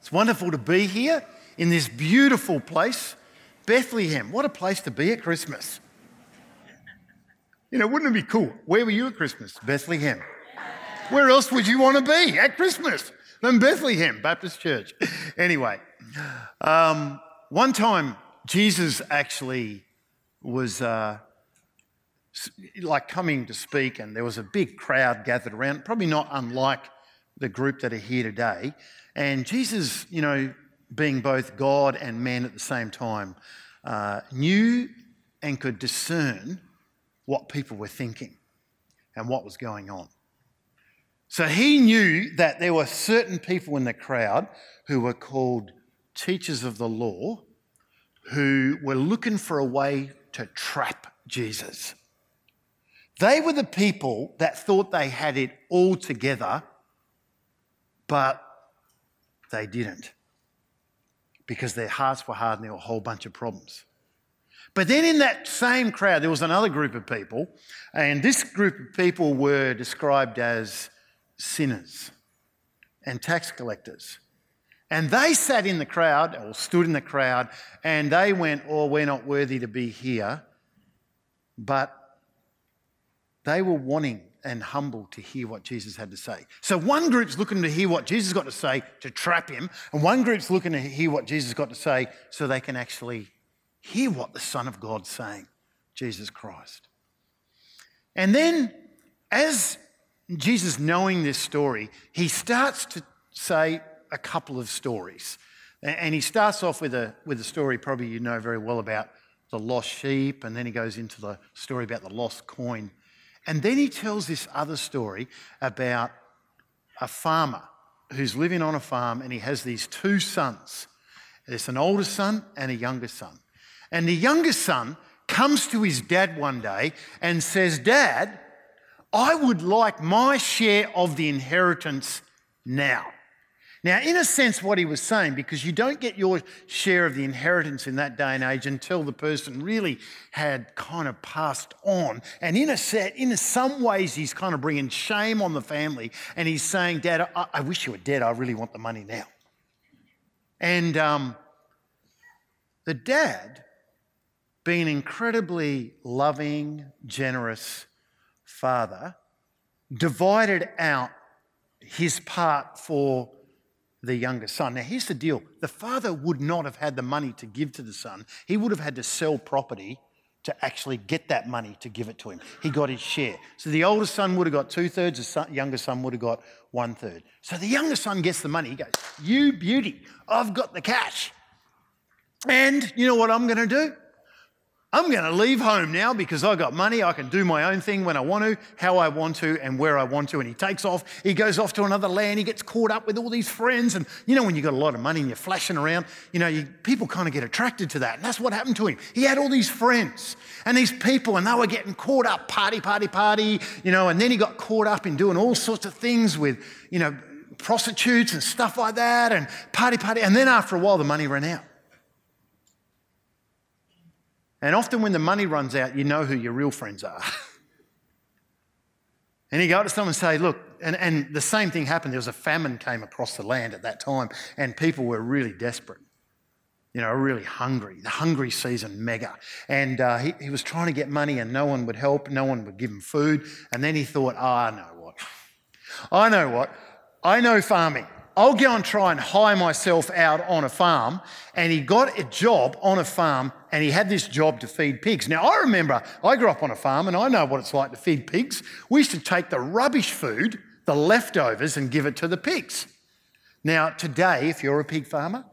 It's wonderful to be here in this beautiful place, Bethlehem. What a place to be at Christmas. You know, wouldn't it be cool? Where were you at Christmas? Bethlehem. Where else would you want to be at Christmas than Bethlehem Baptist Church? Anyway, um, one time Jesus actually was uh, like coming to speak, and there was a big crowd gathered around, probably not unlike the group that are here today. And Jesus, you know, being both God and man at the same time, uh, knew and could discern what people were thinking and what was going on. So he knew that there were certain people in the crowd who were called teachers of the law who were looking for a way to trap Jesus. They were the people that thought they had it all together, but they didn't because their hearts were hard and there were a whole bunch of problems. But then in that same crowd, there was another group of people, and this group of people were described as sinners and tax collectors. And they sat in the crowd, or stood in the crowd, and they went, Oh, we're not worthy to be here. But they were wanting and humble to hear what Jesus had to say. So one group's looking to hear what Jesus got to say to trap him, and one group's looking to hear what Jesus got to say so they can actually hear what the Son of God's saying, Jesus Christ. And then, as Jesus knowing this story, he starts to say a couple of stories. And he starts off with a, with a story probably you know very well about the lost sheep, and then he goes into the story about the lost coin. And then he tells this other story about a farmer who's living on a farm and he has these two sons. There's an older son and a younger son. And the younger son comes to his dad one day and says, Dad, I would like my share of the inheritance now. Now, in a sense, what he was saying, because you don't get your share of the inheritance in that day and age until the person really had kind of passed on. And in a set, in some ways, he's kind of bringing shame on the family. And he's saying, Dad, I, I wish you were dead. I really want the money now. And um, the dad, being an incredibly loving, generous father, divided out his part for the younger son. Now, here's the deal the father would not have had the money to give to the son, he would have had to sell property to actually get that money to give it to him. He got his share. So the older son would have got two thirds, the son, younger son would have got one third. So the younger son gets the money. He goes, You beauty, I've got the cash. And you know what I'm going to do? I'm going to leave home now because I got money. I can do my own thing when I want to, how I want to, and where I want to. And he takes off. He goes off to another land. He gets caught up with all these friends. And you know, when you've got a lot of money and you're flashing around, you know, you, people kind of get attracted to that. And that's what happened to him. He had all these friends and these people, and they were getting caught up party, party, party, you know. And then he got caught up in doing all sorts of things with, you know, prostitutes and stuff like that, and party, party. And then after a while, the money ran out. And often when the money runs out, you know who your real friends are. and you go to someone and say, look, and, and the same thing happened. There was a famine came across the land at that time, and people were really desperate. You know, really hungry, the hungry season mega. And uh, he, he was trying to get money, and no one would help, no one would give him food. And then he thought, oh, I know what. I know what. I know farming. I'll go and try and hire myself out on a farm. And he got a job on a farm and he had this job to feed pigs. Now, I remember I grew up on a farm and I know what it's like to feed pigs. We used to take the rubbish food, the leftovers, and give it to the pigs. Now, today, if you're a pig farmer,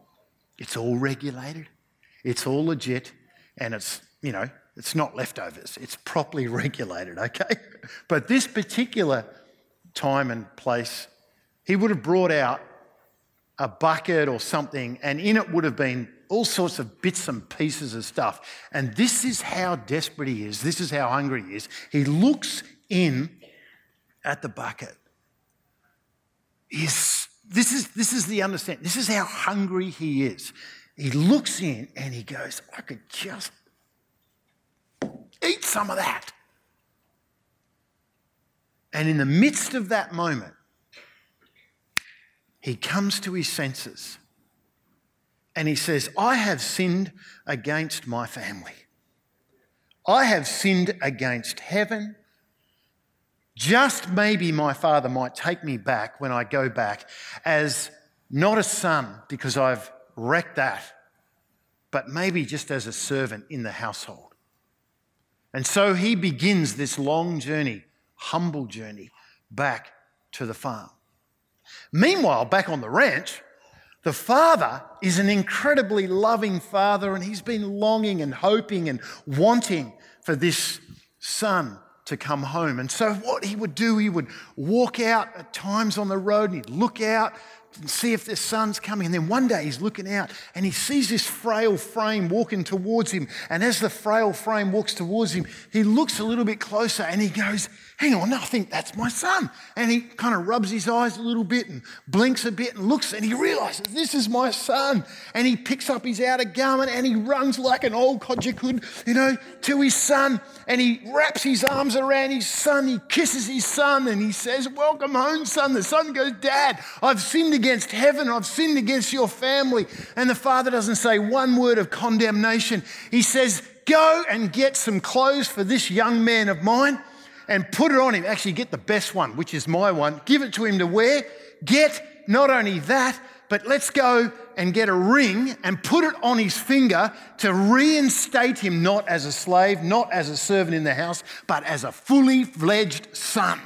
it's all regulated, it's all legit, and it's, you know, it's not leftovers, it's properly regulated, okay? But this particular time and place, he would have brought out a bucket or something, and in it would have been all sorts of bits and pieces of stuff. And this is how desperate he is. This is how hungry he is. He looks in at the bucket. He's, this, is, this is the understanding. This is how hungry he is. He looks in and he goes, I could just eat some of that. And in the midst of that moment, he comes to his senses and he says, I have sinned against my family. I have sinned against heaven. Just maybe my father might take me back when I go back as not a son because I've wrecked that, but maybe just as a servant in the household. And so he begins this long journey, humble journey, back to the farm. Meanwhile, back on the ranch, the father is an incredibly loving father, and he's been longing and hoping and wanting for this son to come home. And so, what he would do, he would walk out at times on the road and he'd look out and see if the son's coming. And then one day he's looking out and he sees this frail frame walking towards him. And as the frail frame walks towards him, he looks a little bit closer and he goes, Hang on, I think that's my son. And he kind of rubs his eyes a little bit and blinks a bit and looks and he realizes this is my son. And he picks up his outer garment and he runs like an old codger could, you know, to his son. And he wraps his arms around his son. He kisses his son and he says, Welcome home, son. The son goes, Dad, I've sinned against heaven. I've sinned against your family. And the father doesn't say one word of condemnation. He says, Go and get some clothes for this young man of mine and put it on him. Actually, get the best one, which is my one. Give it to him to wear. Get not only that, but let's go and get a ring and put it on his finger to reinstate him not as a slave, not as a servant in the house, but as a fully fledged son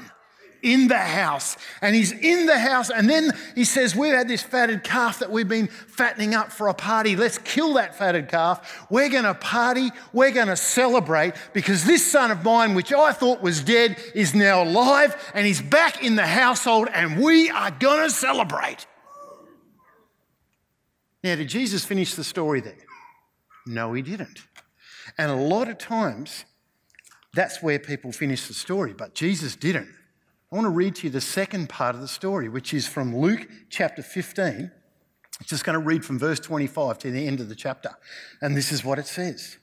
in the house. And he's in the house. And then he says, We've had this fatted calf that we've been fattening up for a party. Let's kill that fatted calf. We're going to party. We're going to celebrate because this son of mine, which I thought was dead, is now alive and he's back in the household and we are going to celebrate. Now, did Jesus finish the story there? No, he didn't. And a lot of times, that's where people finish the story, but Jesus didn't. I want to read to you the second part of the story, which is from Luke chapter 15. I'm just going to read from verse 25 to the end of the chapter. And this is what it says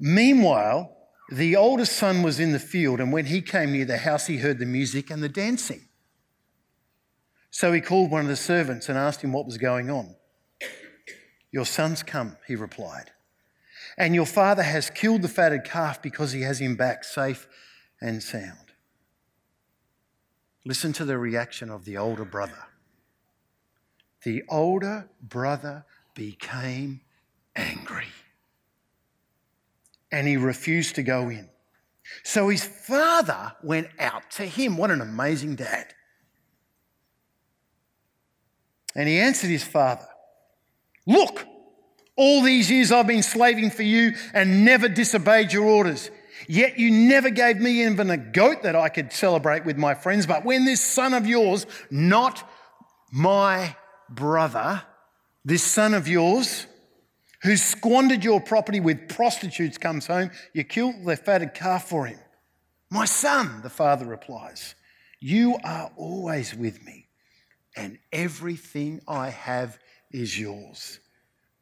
Meanwhile, the oldest son was in the field, and when he came near the house, he heard the music and the dancing. So he called one of the servants and asked him what was going on. Your son's come, he replied. And your father has killed the fatted calf because he has him back safe and sound. Listen to the reaction of the older brother. The older brother became angry and he refused to go in. So his father went out to him. What an amazing dad. And he answered his father, Look, all these years I've been slaving for you and never disobeyed your orders. Yet you never gave me even a goat that I could celebrate with my friends. But when this son of yours, not my brother, this son of yours, who squandered your property with prostitutes, comes home, you kill the fatted calf for him. My son, the father replies, you are always with me, and everything I have is yours.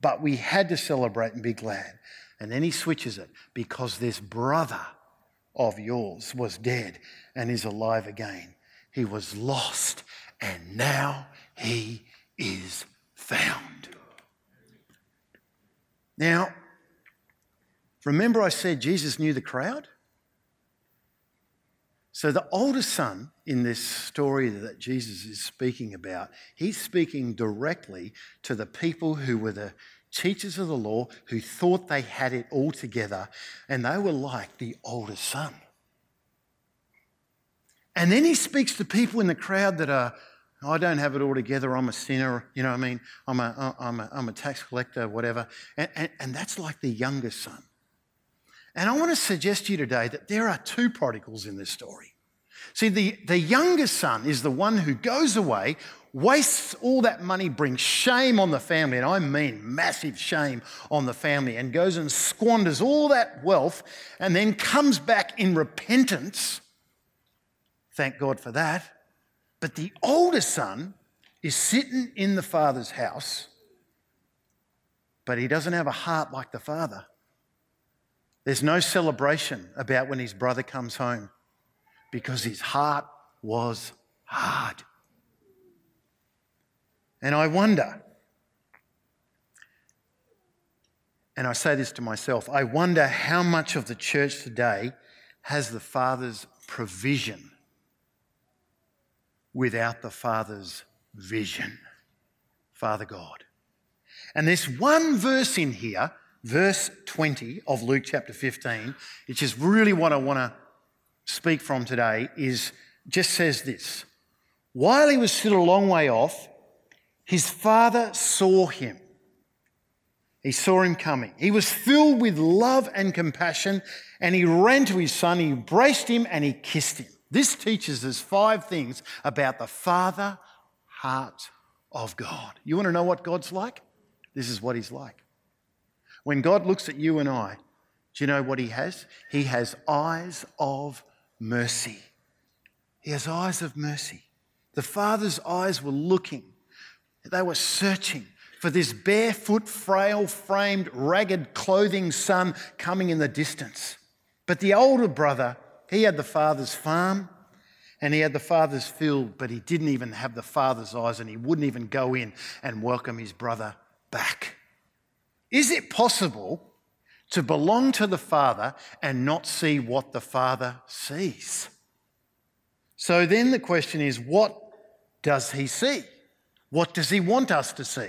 But we had to celebrate and be glad. And then he switches it because this brother of yours was dead and is alive again. He was lost and now he is found. Now, remember I said Jesus knew the crowd? So, the oldest son in this story that Jesus is speaking about, he's speaking directly to the people who were the teachers of the law who thought they had it all together, and they were like the oldest son. And then he speaks to people in the crowd that are, I don't have it all together, I'm a sinner, you know what I mean? I'm a, I'm a, I'm a tax collector, whatever. And, and, and that's like the youngest son. And I want to suggest to you today that there are two prodigals in this story. See, the, the youngest son is the one who goes away, wastes all that money, brings shame on the family, and I mean massive shame on the family, and goes and squanders all that wealth and then comes back in repentance. Thank God for that. But the older son is sitting in the father's house, but he doesn't have a heart like the father. There's no celebration about when his brother comes home because his heart was hard. And I wonder and I say this to myself, I wonder how much of the church today has the Father's provision without the Father's vision. Father God. And this one verse in here, verse 20 of Luke chapter 15, which is really what I want to speak from today, is just says this. While he was still a long way off, his father saw him. He saw him coming. He was filled with love and compassion, and he ran to his son, he embraced him, and he kissed him. This teaches us five things about the father heart of God. You want to know what God's like? This is what He's like. When God looks at you and I, do you know what He has? He has eyes of mercy. He has eyes of mercy. The Father's eyes were looking, they were searching for this barefoot, frail framed, ragged clothing son coming in the distance. But the older brother, he had the Father's farm and he had the father's field, but he didn't even have the father's eyes, and he wouldn't even go in and welcome his brother back. Is it possible to belong to the Father and not see what the Father sees? So then the question is what does he see? What does he want us to see?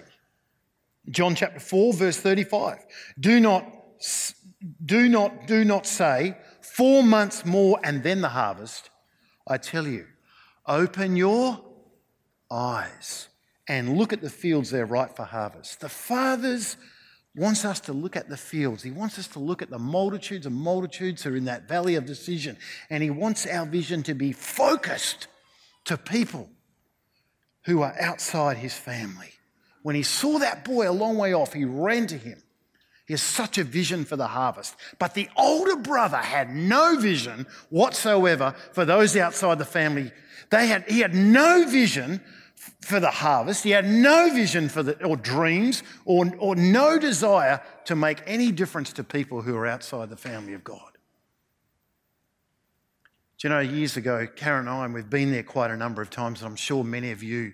John chapter 4, verse 35. Do not, do not, do not say, four months more and then the harvest. I tell you, open your eyes and look at the fields, they're ripe for harvest. The Father's wants us to look at the fields. He wants us to look at the multitudes and multitudes who are in that valley of decision. And He wants our vision to be focused to people who are outside His family. When He saw that boy a long way off, He ran to him. He has such a vision for the harvest. But the older brother had no vision whatsoever for those outside the family. They had, he had no vision for the harvest. He had no vision for the, or dreams or, or no desire to make any difference to people who are outside the family of God. Do you know, years ago, Karen and I, and we've been there quite a number of times, and I'm sure many of you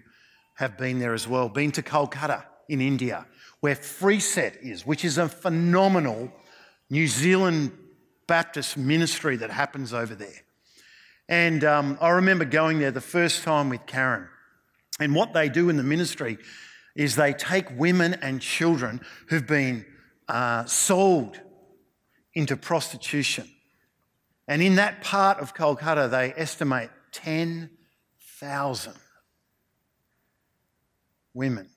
have been there as well, been to Kolkata in India where Freeset is, which is a phenomenal New Zealand Baptist ministry that happens over there. And um, I remember going there the first time with Karen. And what they do in the ministry is they take women and children who've been uh, sold into prostitution. And in that part of Kolkata, they estimate 10,000 women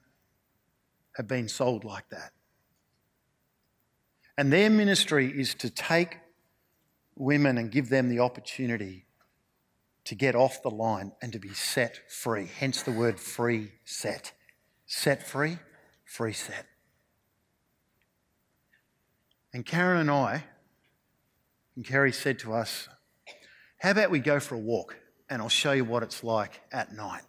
have been sold like that. And their ministry is to take women and give them the opportunity to get off the line and to be set free. Hence the word free set. Set free, free set. And Karen and I, and Kerry said to us, How about we go for a walk and I'll show you what it's like at night?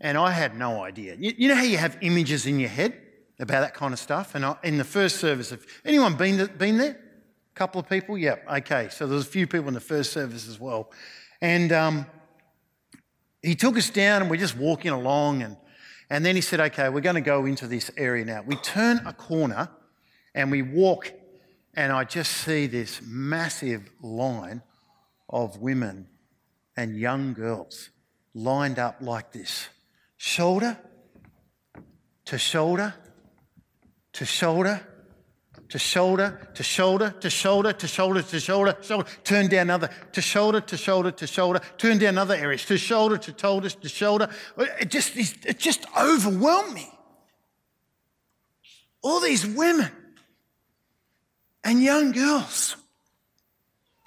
And I had no idea. You, you know how you have images in your head about that kind of stuff? And I, in the first service, have anyone been, been there? A couple of people? Yeah, okay. So there's a few people in the first service as well. And um, he took us down and we're just walking along. And, and then he said, okay, we're going to go into this area now. We turn a corner and we walk, and I just see this massive line of women and young girls lined up like this. Shoulder to shoulder to shoulder to shoulder to shoulder to shoulder to shoulder to shoulder, shoulder, turn down another. To shoulder to shoulder to shoulder, turn down other areas to shoulder to shoulder to shoulder. It just it just overwhelmed me. All these women and young girls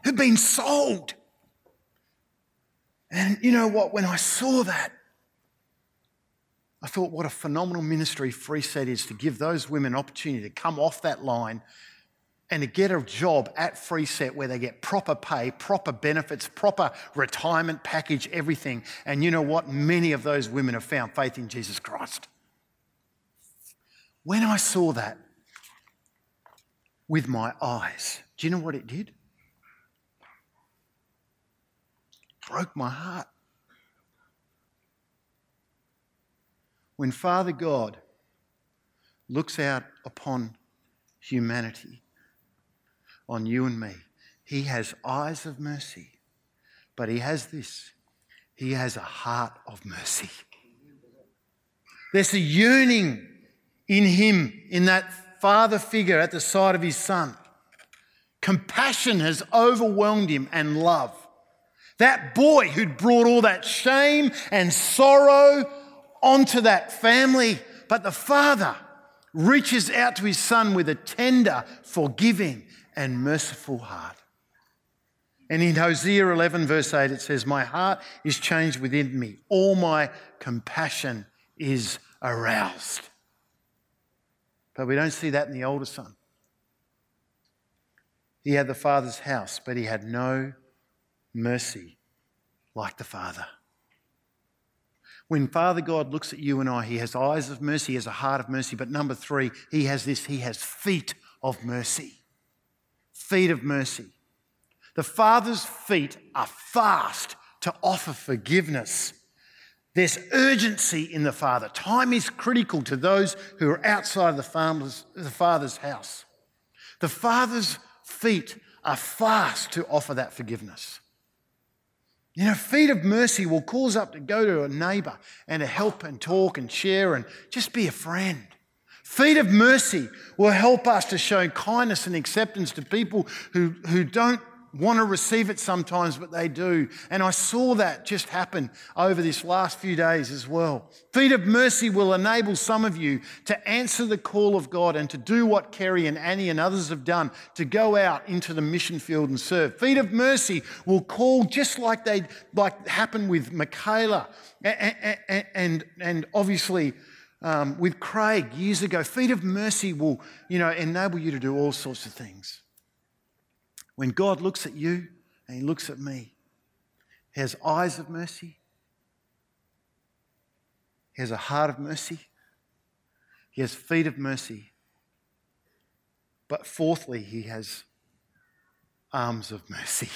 who've been sold. And you know what? When I saw that, I thought, what a phenomenal ministry Freeset is to give those women an opportunity to come off that line and to get a job at Freeset where they get proper pay, proper benefits, proper retirement package, everything. And you know what? Many of those women have found faith in Jesus Christ. When I saw that with my eyes, do you know what it did? Broke my heart. when Father God looks out upon humanity, on you and me. He has eyes of mercy, but he has this he has a heart of mercy. There's a yearning in him, in that father figure at the side of his son. Compassion has overwhelmed him and love. That boy who'd brought all that shame and sorrow onto that family, but the father reaches out to his son with a tender, forgiving, and merciful heart. And in Hosea 11, verse 8, it says, My heart is changed within me, all my compassion is aroused. But we don't see that in the older son. He had the father's house, but he had no mercy like the father. When Father God looks at you and I, he has eyes of mercy, he has a heart of mercy. But number three, he has this, he has feet of mercy. Feet of mercy. The Father's feet are fast to offer forgiveness. There's urgency in the Father. Time is critical to those who are outside the Father's, the father's house. The Father's feet are fast to offer that forgiveness. You know, feet of mercy will cause up to go to a neighbor and to help and talk and share and just be a friend. Feet of mercy will help us to show kindness and acceptance to people who, who don't want to receive it sometimes, but they do. And I saw that just happen over this last few days as well. Feet of mercy will enable some of you to answer the call of God and to do what Kerry and Annie and others have done to go out into the mission field and serve. Feet of mercy will call just like they like happened with Michaela and, and, and obviously um, with Craig years ago. Feet of mercy will, you know, enable you to do all sorts of things. When God looks at you and He looks at me, He has eyes of mercy, He has a heart of mercy, He has feet of mercy. But fourthly, He has arms of mercy.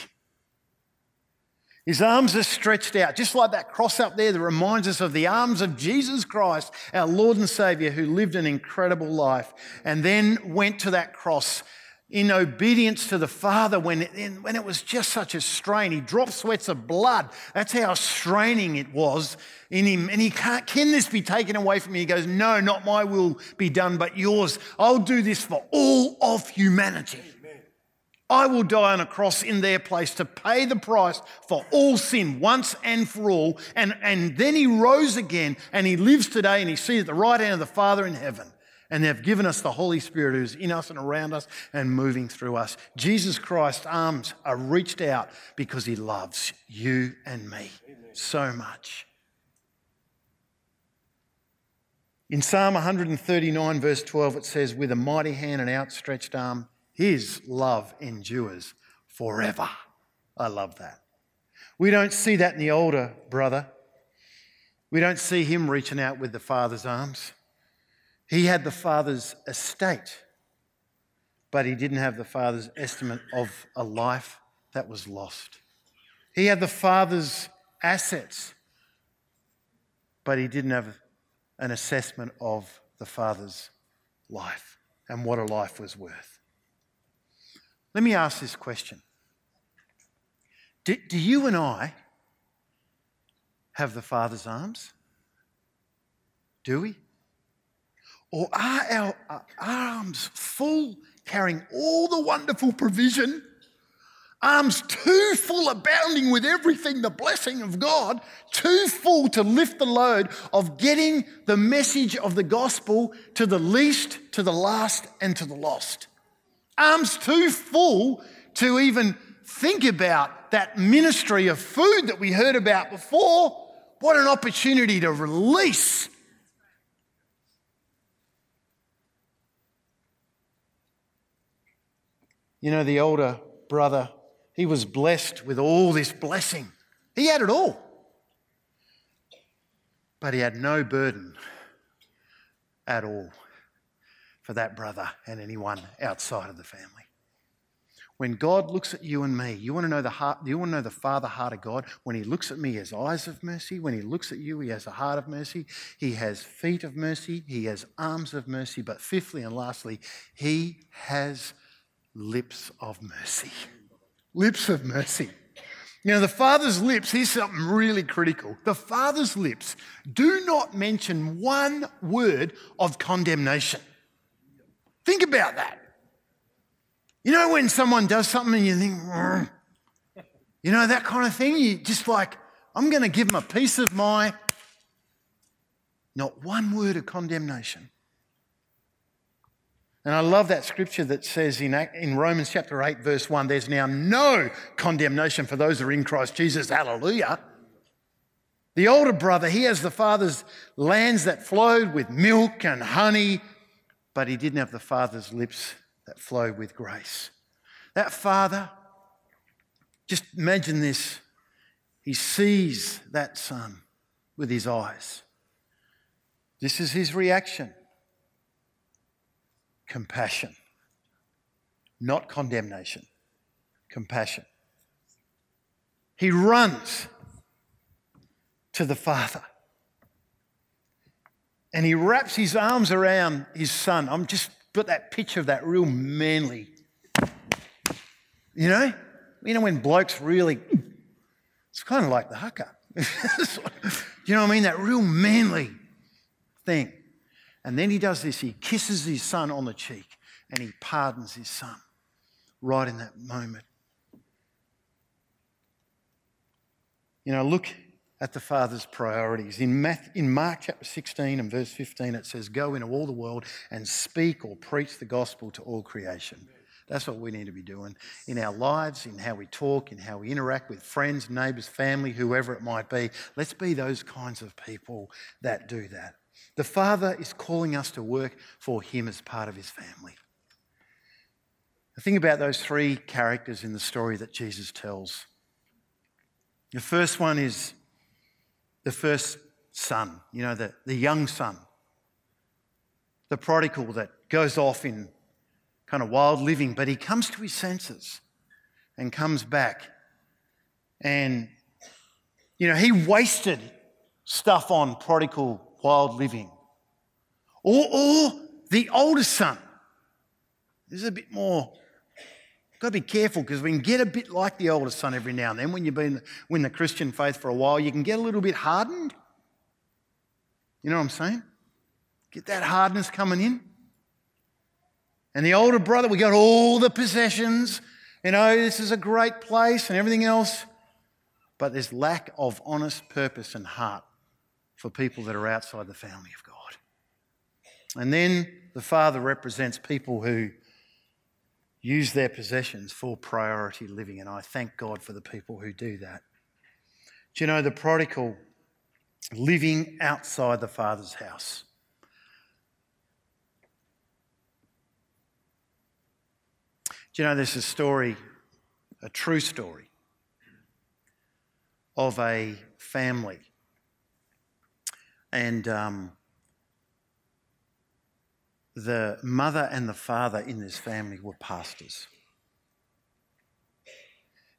His arms are stretched out, just like that cross up there that reminds us of the arms of Jesus Christ, our Lord and Savior, who lived an incredible life and then went to that cross in obedience to the Father when it, when it was just such a strain. He dropped sweats of blood. That's how straining it was in him. And he can't, can this be taken away from me? He goes, No, not my will be done, but yours. I'll do this for all of humanity. I will die on a cross in their place to pay the price for all sin once and for all. And, and then he rose again and he lives today and he's seated at the right hand of the Father in heaven and they've given us the Holy Spirit who's in us and around us and moving through us. Jesus Christ's arms are reached out because he loves you and me Amen. so much. In Psalm 139, verse 12, it says, With a mighty hand and outstretched arm, his love endures forever. I love that. We don't see that in the older brother. We don't see him reaching out with the father's arms. He had the Father's estate, but he didn't have the Father's estimate of a life that was lost. He had the Father's assets, but he didn't have an assessment of the Father's life and what a life was worth. Let me ask this question Do, do you and I have the Father's arms? Do we? Or are our arms full, carrying all the wonderful provision? Arms too full, abounding with everything, the blessing of God, too full to lift the load of getting the message of the gospel to the least, to the last, and to the lost. Arms too full to even think about that ministry of food that we heard about before. What an opportunity to release You know, the older brother, he was blessed with all this blessing. He had it all. But he had no burden at all for that brother and anyone outside of the family. When God looks at you and me, you want to know the heart, you want to know the Father heart of God? When He looks at me, He has eyes of mercy. When He looks at you, He has a heart of mercy. He has feet of mercy. He has arms of mercy. But fifthly and lastly, He has lips of mercy. Lips of mercy. You know, the Father's lips, here's something really critical. The Father's lips do not mention one word of condemnation. Think about that. You know, when someone does something and you think, mm, you know, that kind of thing, you just like, I'm going to give them a piece of my. Not one word of condemnation. And I love that scripture that says in, in Romans chapter 8, verse 1, there's now no condemnation for those who are in Christ Jesus. Hallelujah. The older brother, he has the father's lands that flowed with milk and honey, but he didn't have the father's lips that flowed with grace. That father, just imagine this. He sees that son with his eyes. This is his reaction compassion, not condemnation, compassion. He runs to the father and he wraps his arms around his son. I'm just got that picture of that real manly. You know? You know when blokes really, it's kind of like the haka. you know what I mean? That real manly thing. And then he does this he kisses his son on the cheek and he pardons his son right in that moment. You know, look at the Father's priorities. In, Matthew, in Mark chapter 16 and verse 15, it says, Go into all the world and speak or preach the gospel to all creation. That's what we need to be doing in our lives, in how we talk, in how we interact with friends, neighbours, family, whoever it might be. Let's be those kinds of people that do that. The Father is calling us to work for Him as part of His family. The thing about those three characters in the story that Jesus tells. The first one is the first son, you know, the, the young son, the prodigal that goes off in kind of wild living, but he comes to his senses and comes back. And, you know, he wasted stuff on prodigal wild living. Or, or the oldest son. This is a bit more Got to be careful because we can get a bit like the oldest son every now and then. When you've been in the Christian faith for a while, you can get a little bit hardened. You know what I'm saying? Get that hardness coming in. And the older brother, we got all the possessions. You know, this is a great place and everything else. But there's lack of honest purpose and heart for people that are outside the family of God. And then the father represents people who use their possessions for priority living. And I thank God for the people who do that. Do you know the prodigal living outside the Father's house? Do you know there's a story, a true story, of a family. And um, the mother and the father in this family were pastors.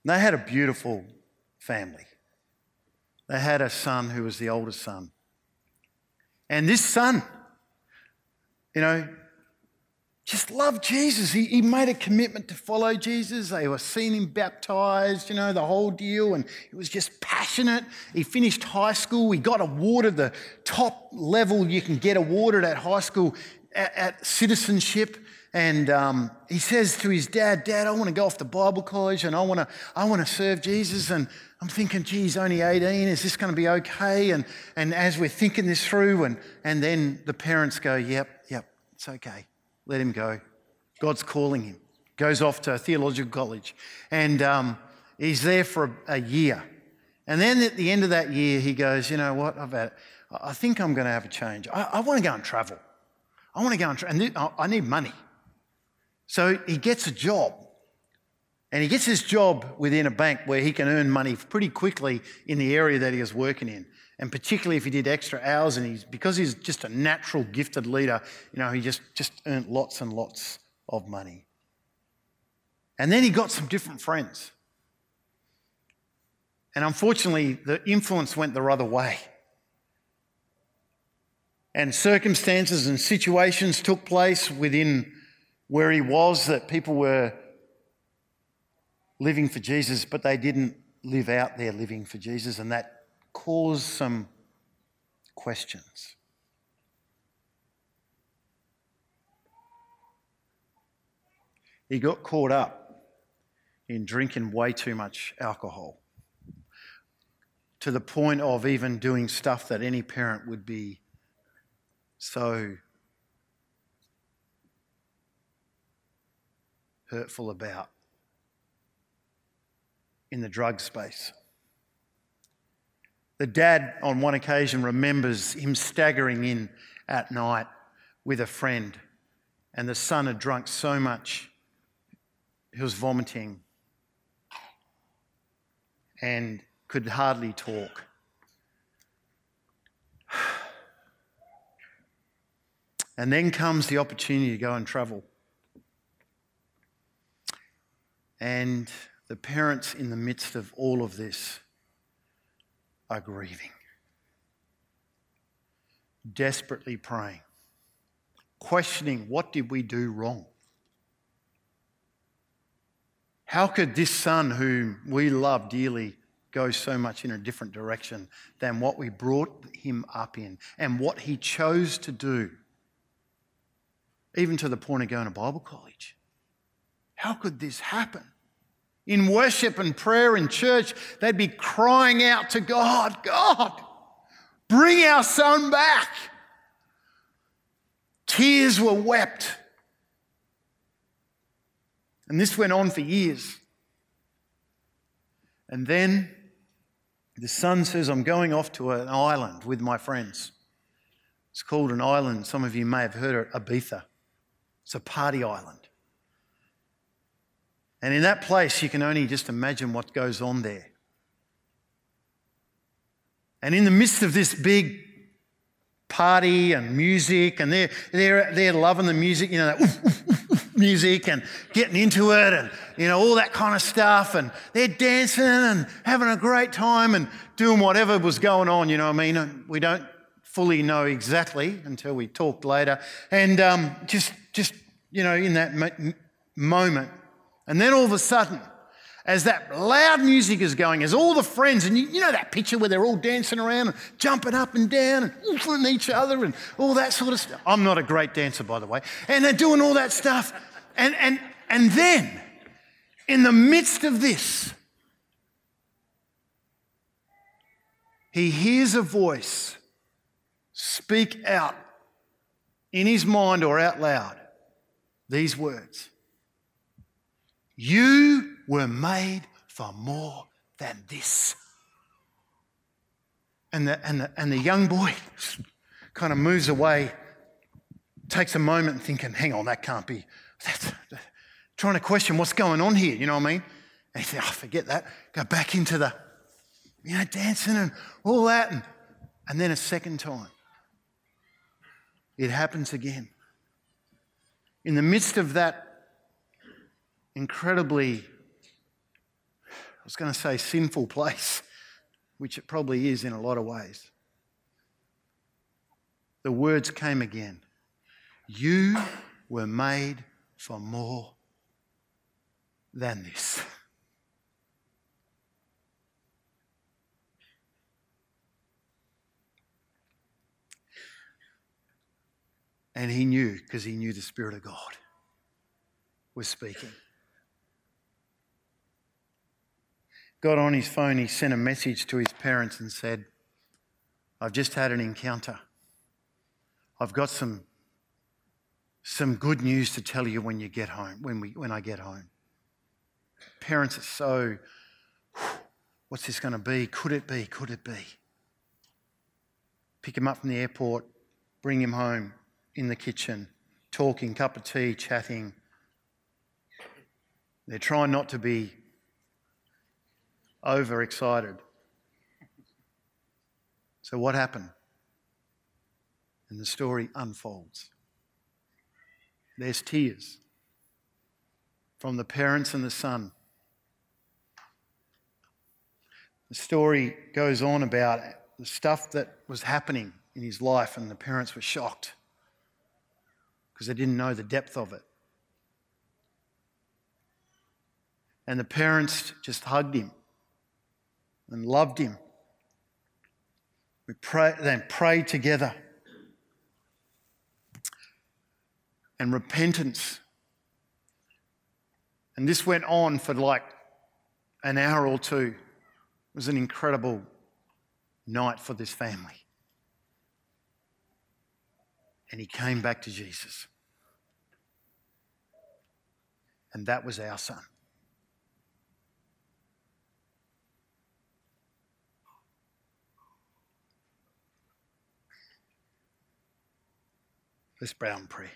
And they had a beautiful family. They had a son who was the oldest son. And this son, you know, just loved Jesus. He, he made a commitment to follow Jesus. They were seeing him baptized, you know, the whole deal. And it was just passionate. He finished high school. He got awarded the top level you can get awarded at high school at, at citizenship. And um, he says to his dad, Dad, I want to go off to Bible college and I want to, I want to serve Jesus. And I'm thinking, geez, only 18, is this going to be okay? And, and as we're thinking this through, and, and then the parents go, Yep, yep, it's okay. Let him go. God's calling him. Goes off to theological college. And um, he's there for a, a, year. And then at the end of that year, he goes, You know what? I've had, I think I'm going to have a change. I, I want to go and travel. I want to go and, and I need money. So he gets a job. And he gets his job within a bank where he can earn money pretty quickly in the area that he is working in. And particularly if he did extra hours and he's because he's just a natural gifted leader, you know, he just, just earned lots and lots of money. And then he got some different friends. And unfortunately, the influence went the other way. And circumstances and situations took place within where he was that people were living for Jesus, but they didn't live out their living for Jesus, and that caused some questions. He got caught up in drinking way too much alcohol to the point of even doing stuff that any parent would be so hurtful about in the drug space. The dad, on one occasion, remembers him staggering in at night with a friend, and the son had drunk so much he was vomiting and could hardly talk. And then comes the opportunity to go and travel. And the parents, in the midst of all of this, are grieving, desperately praying, questioning what did we do wrong? How could this son, whom we love dearly, go so much in a different direction than what we brought him up in and what he chose to do, even to the point of going to Bible college? How could this happen? In worship and prayer in church, they'd be crying out to God, God, bring our son back. Tears were wept. And this went on for years. And then the son says, I'm going off to an island with my friends. It's called an island, some of you may have heard of Ibiza. It's a party island. And in that place, you can only just imagine what goes on there. And in the midst of this big party and music, and they're, they're, they're loving the music, you know, that oof, oof, oof, music and getting into it and, you know, all that kind of stuff. And they're dancing and having a great time and doing whatever was going on, you know I mean? We don't fully know exactly until we talk later. And um, just, just, you know, in that moment, and then all of a sudden, as that loud music is going, as all the friends, and you, you, know that picture where they're all dancing around and jumping up and down and oofing each other and all that sort of stuff. I'm not a great dancer, by the way. And they're doing all that stuff. And, and, and then, in the midst of this, he hears a voice speak out in his mind or out loud these words you were made for more than this. And the, and the, and the young boy kind of moves away, takes a moment thinking, hang on, that can't be. That's, trying to question what's going on here, you know what I mean? And he said, oh, forget that. Go back into the, you know, dancing and all that. And, and then a second time, it happens again. In the midst of that incredibly, I was going to say sinful place, which it probably is in a lot of ways. The words came again You were made for more than this. And he knew because he knew the Spirit of God was speaking. Got on his phone, he sent a message to his parents and said, I've just had an encounter. I've got some, some good news to tell you when you get home, when, we, when I get home. Parents are so, what's this going to be? Could it be? Could it be? Pick him up from the airport, bring him home in the kitchen, talking, cup of tea, chatting. They're trying not to be overexcited. So, what happened? And the story unfolds. There's tears. from the parents and the son. The story goes on about the stuff that was happening in his life, and the parents were shocked because they didn't know the depth of it. And the parents just hugged him and loved him. We pray, then prayed together. And repentance. And this went on for like an hour or two. It was an incredible night for this family. And he came back to Jesus. And that was our son. Let's bow and pray.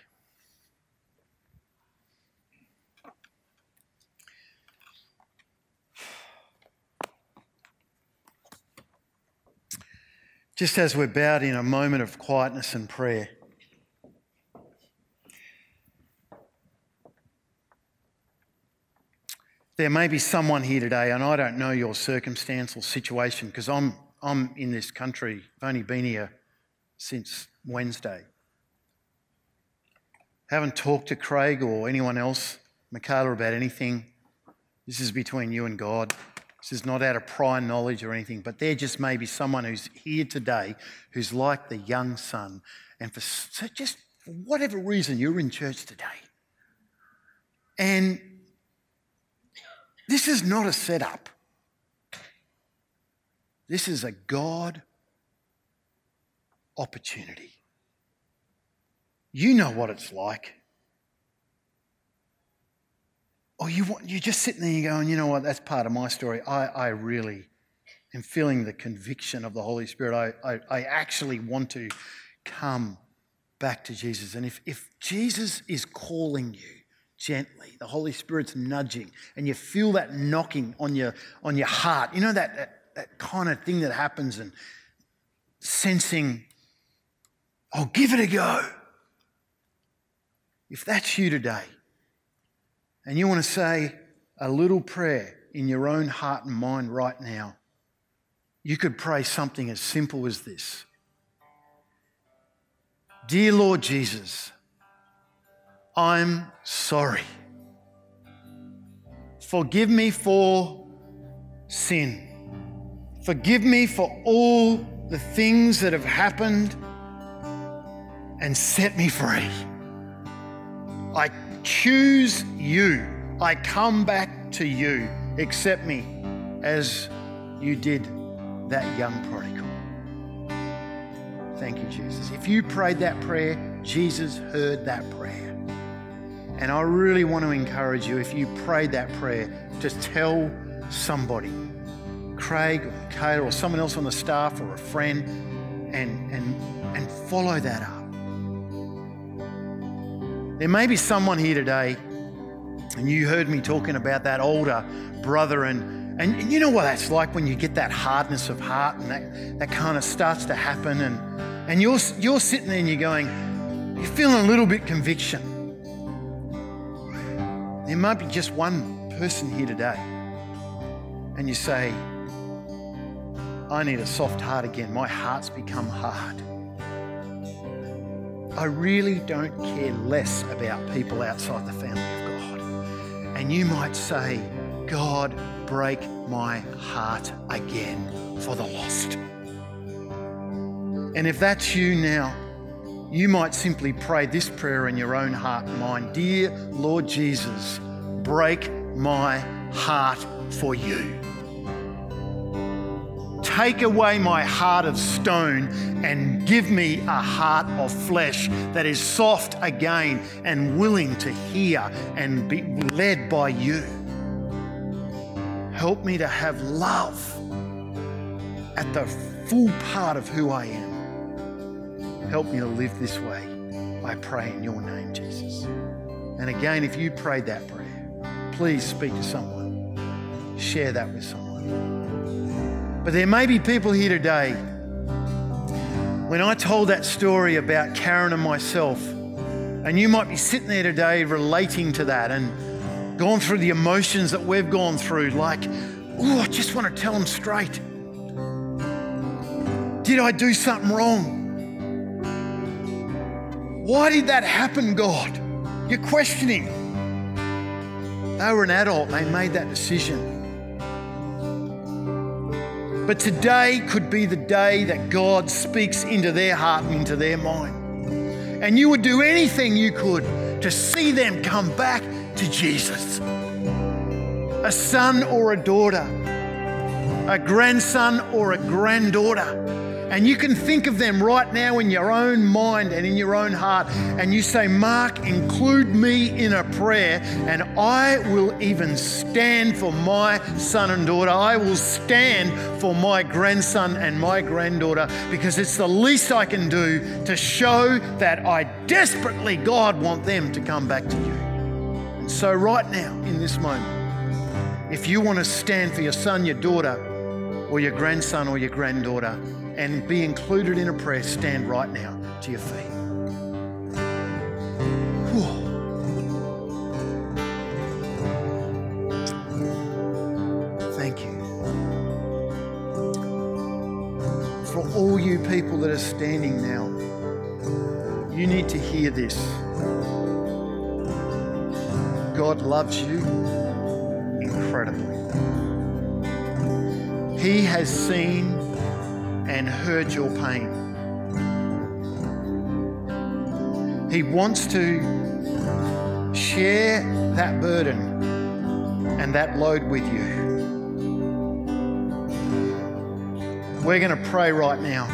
Just as we're bowed in a moment of quietness and prayer, there may be someone here today, and I don't know your circumstance or situation because I'm, I'm in this country, I've only been here since Wednesday. Haven't talked to Craig or anyone else, Michaela, about anything. This is between you and God. This is not out of prior knowledge or anything, but there just may be someone who's here today who's like the young son, and for so just for whatever reason you're in church today. And this is not a setup. This is a God opportunity. You know what it's like. Or you want, you're just sitting there and you're going, you know what, that's part of my story. I, I really am feeling the conviction of the Holy Spirit. I, I, I actually want to come back to Jesus. And if, if Jesus is calling you gently, the Holy Spirit's nudging, and you feel that knocking on your, on your heart, you know that, that, that kind of thing that happens and sensing, I'll oh, give it a go. If that's you today, and you want to say a little prayer in your own heart and mind right now, you could pray something as simple as this Dear Lord Jesus, I'm sorry. Forgive me for sin. Forgive me for all the things that have happened and set me free. I choose you. I come back to you. Accept me as you did that young prodigal. Thank you, Jesus. If you prayed that prayer, Jesus heard that prayer. And I really want to encourage you, if you prayed that prayer, just tell somebody, Craig or Kayla or someone else on the staff or a friend, and, and, and follow that up. There may be someone here today, and you heard me talking about that older brother, and, and, you know what that's like when you get that hardness of heart and that, that kind of starts to happen, and, and you're, you're sitting there and you're going, you're feeling a little bit conviction. There might be just one person here today, and you say, I need a soft heart again. My heart's become hard. I really don't care less about people outside the family of God. And you might say, God, break my heart again for the lost. And if that's you now, you might simply pray this prayer in your own heart and mind Dear Lord Jesus, break my heart for you. Take away my heart of stone and give me a heart of flesh that is soft again and willing to hear and be led by you. Help me to have love at the full part of who I am. Help me to live this way. I pray in your name, Jesus. And again, if you prayed that prayer, please speak to someone. Share that with someone. But there may be people here today. When I told that story about Karen and myself, and you might be sitting there today relating to that, and going through the emotions that we've gone through, like, oh, I just want to tell them straight. Did I do something wrong? Why did that happen, God? You're questioning. They were an adult, they made that decision. But today could be the day that God speaks into their heart and into their mind. And you would do anything you could to see them come back to Jesus. A son or a daughter, a grandson or a granddaughter and you can think of them right now in your own mind and in your own heart. And you say, Mark, include me in a prayer, and I will even stand for my son and daughter. I will stand for my grandson and my granddaughter because it's the least I can do to show that I desperately, God, want them to come back to you. And so, right now, in this moment, if you want to stand for your son, your daughter, or your grandson or your granddaughter, and be included in a prayer, stand right now to your feet. Thank you. For all you people that are standing now, you need to hear this. God loves you incredibly. He has seen and heard your pain. He wants to share that burden and that load with you. We're going to pray right now,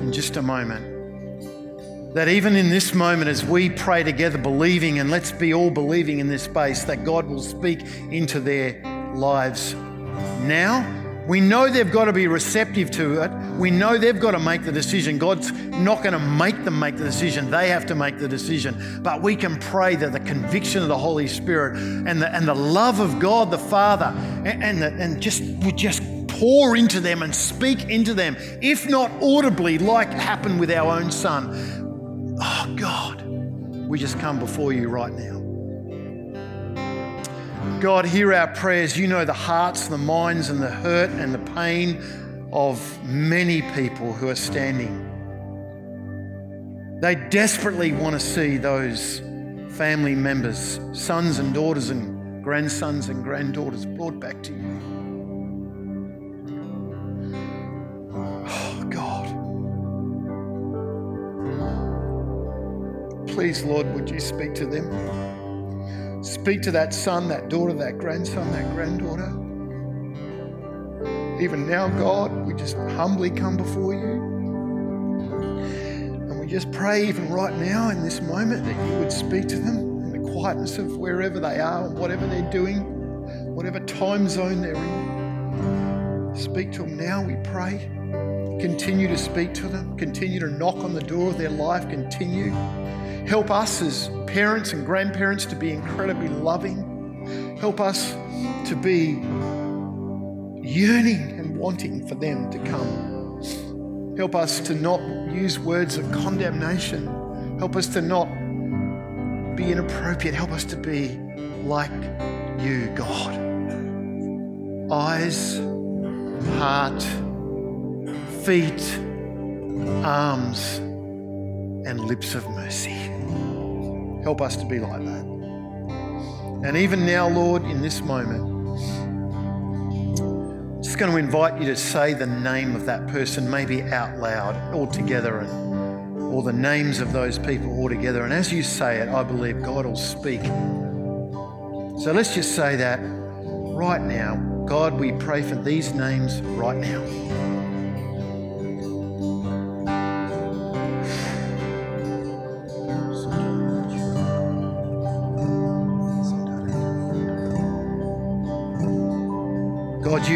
in just a moment, that even in this moment, as we pray together, believing, and let's be all believing in this space, that God will speak into their lives now we know they've got to be receptive to it. We know they've got to make the decision. God's not going to make them make the decision. They have to make the decision. But we can pray that the conviction of the Holy Spirit and the, and the love of God the Father and, and, the, and just would just pour into them and speak into them, if not audibly, like happened with our own son. Oh, God, we just come before you right now. God, hear our prayers. You know the hearts, the minds, and the hurt and the pain of many people who are standing. They desperately want to see those family members, sons and daughters and grandsons and granddaughters brought back to you. Oh, God. Please, Lord, would you speak to them? Speak to that son, that daughter, that grandson, that granddaughter. Even now, God, we just humbly come before you. And we just pray, even right now in this moment, that you would speak to them in the quietness of wherever they are, whatever they're doing, whatever time zone they're in. Speak to them now, we pray. Continue to speak to them. Continue to knock on the door of their life. Continue. Help us as parents and grandparents to be incredibly loving. Help us to be yearning and wanting for them to come. Help us to not use words of condemnation. Help us to not be inappropriate. Help us to be like you, God. Eyes, heart, feet, arms, and lips of mercy. Help us to be like that. And even now, Lord, in this moment, I'm just going to invite you to say the name of that person, maybe out loud, all together, and, or the names of those people all together. And as you say it, I believe God will speak. So let's just say that right now. God, we pray for these names right now.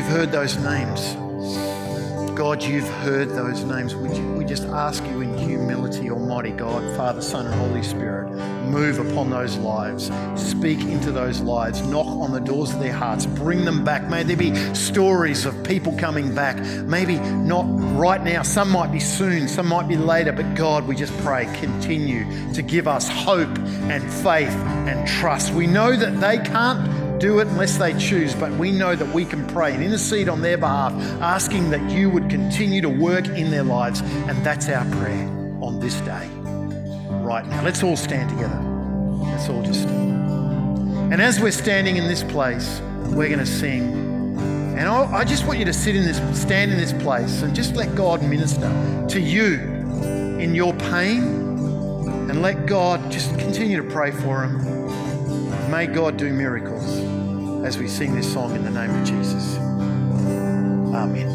You've heard those names. God, you've heard those names. We, just ask you in humility, Almighty God, Father, Son, and Holy Spirit, move upon those lives. Speak into those lives. Knock on the doors of their hearts. Bring them back. May there be stories of people coming back. Maybe not right now. Some might be soon. Some might be later. But God, we just pray, continue to give us hope and faith and trust. We know that they can't do it unless they choose, but we know that we can pray and intercede on their behalf, asking that you would continue to work in their lives. And that's our prayer on this day, right now. Let's all stand together. Let's all just stand. And as we're standing in this place, we're going to sing. And I just want you to sit in this, stand in this place and just let God minister to you in your pain and let God just continue to pray for him. May God do miracles as we sing this song in the name of Jesus. Amen.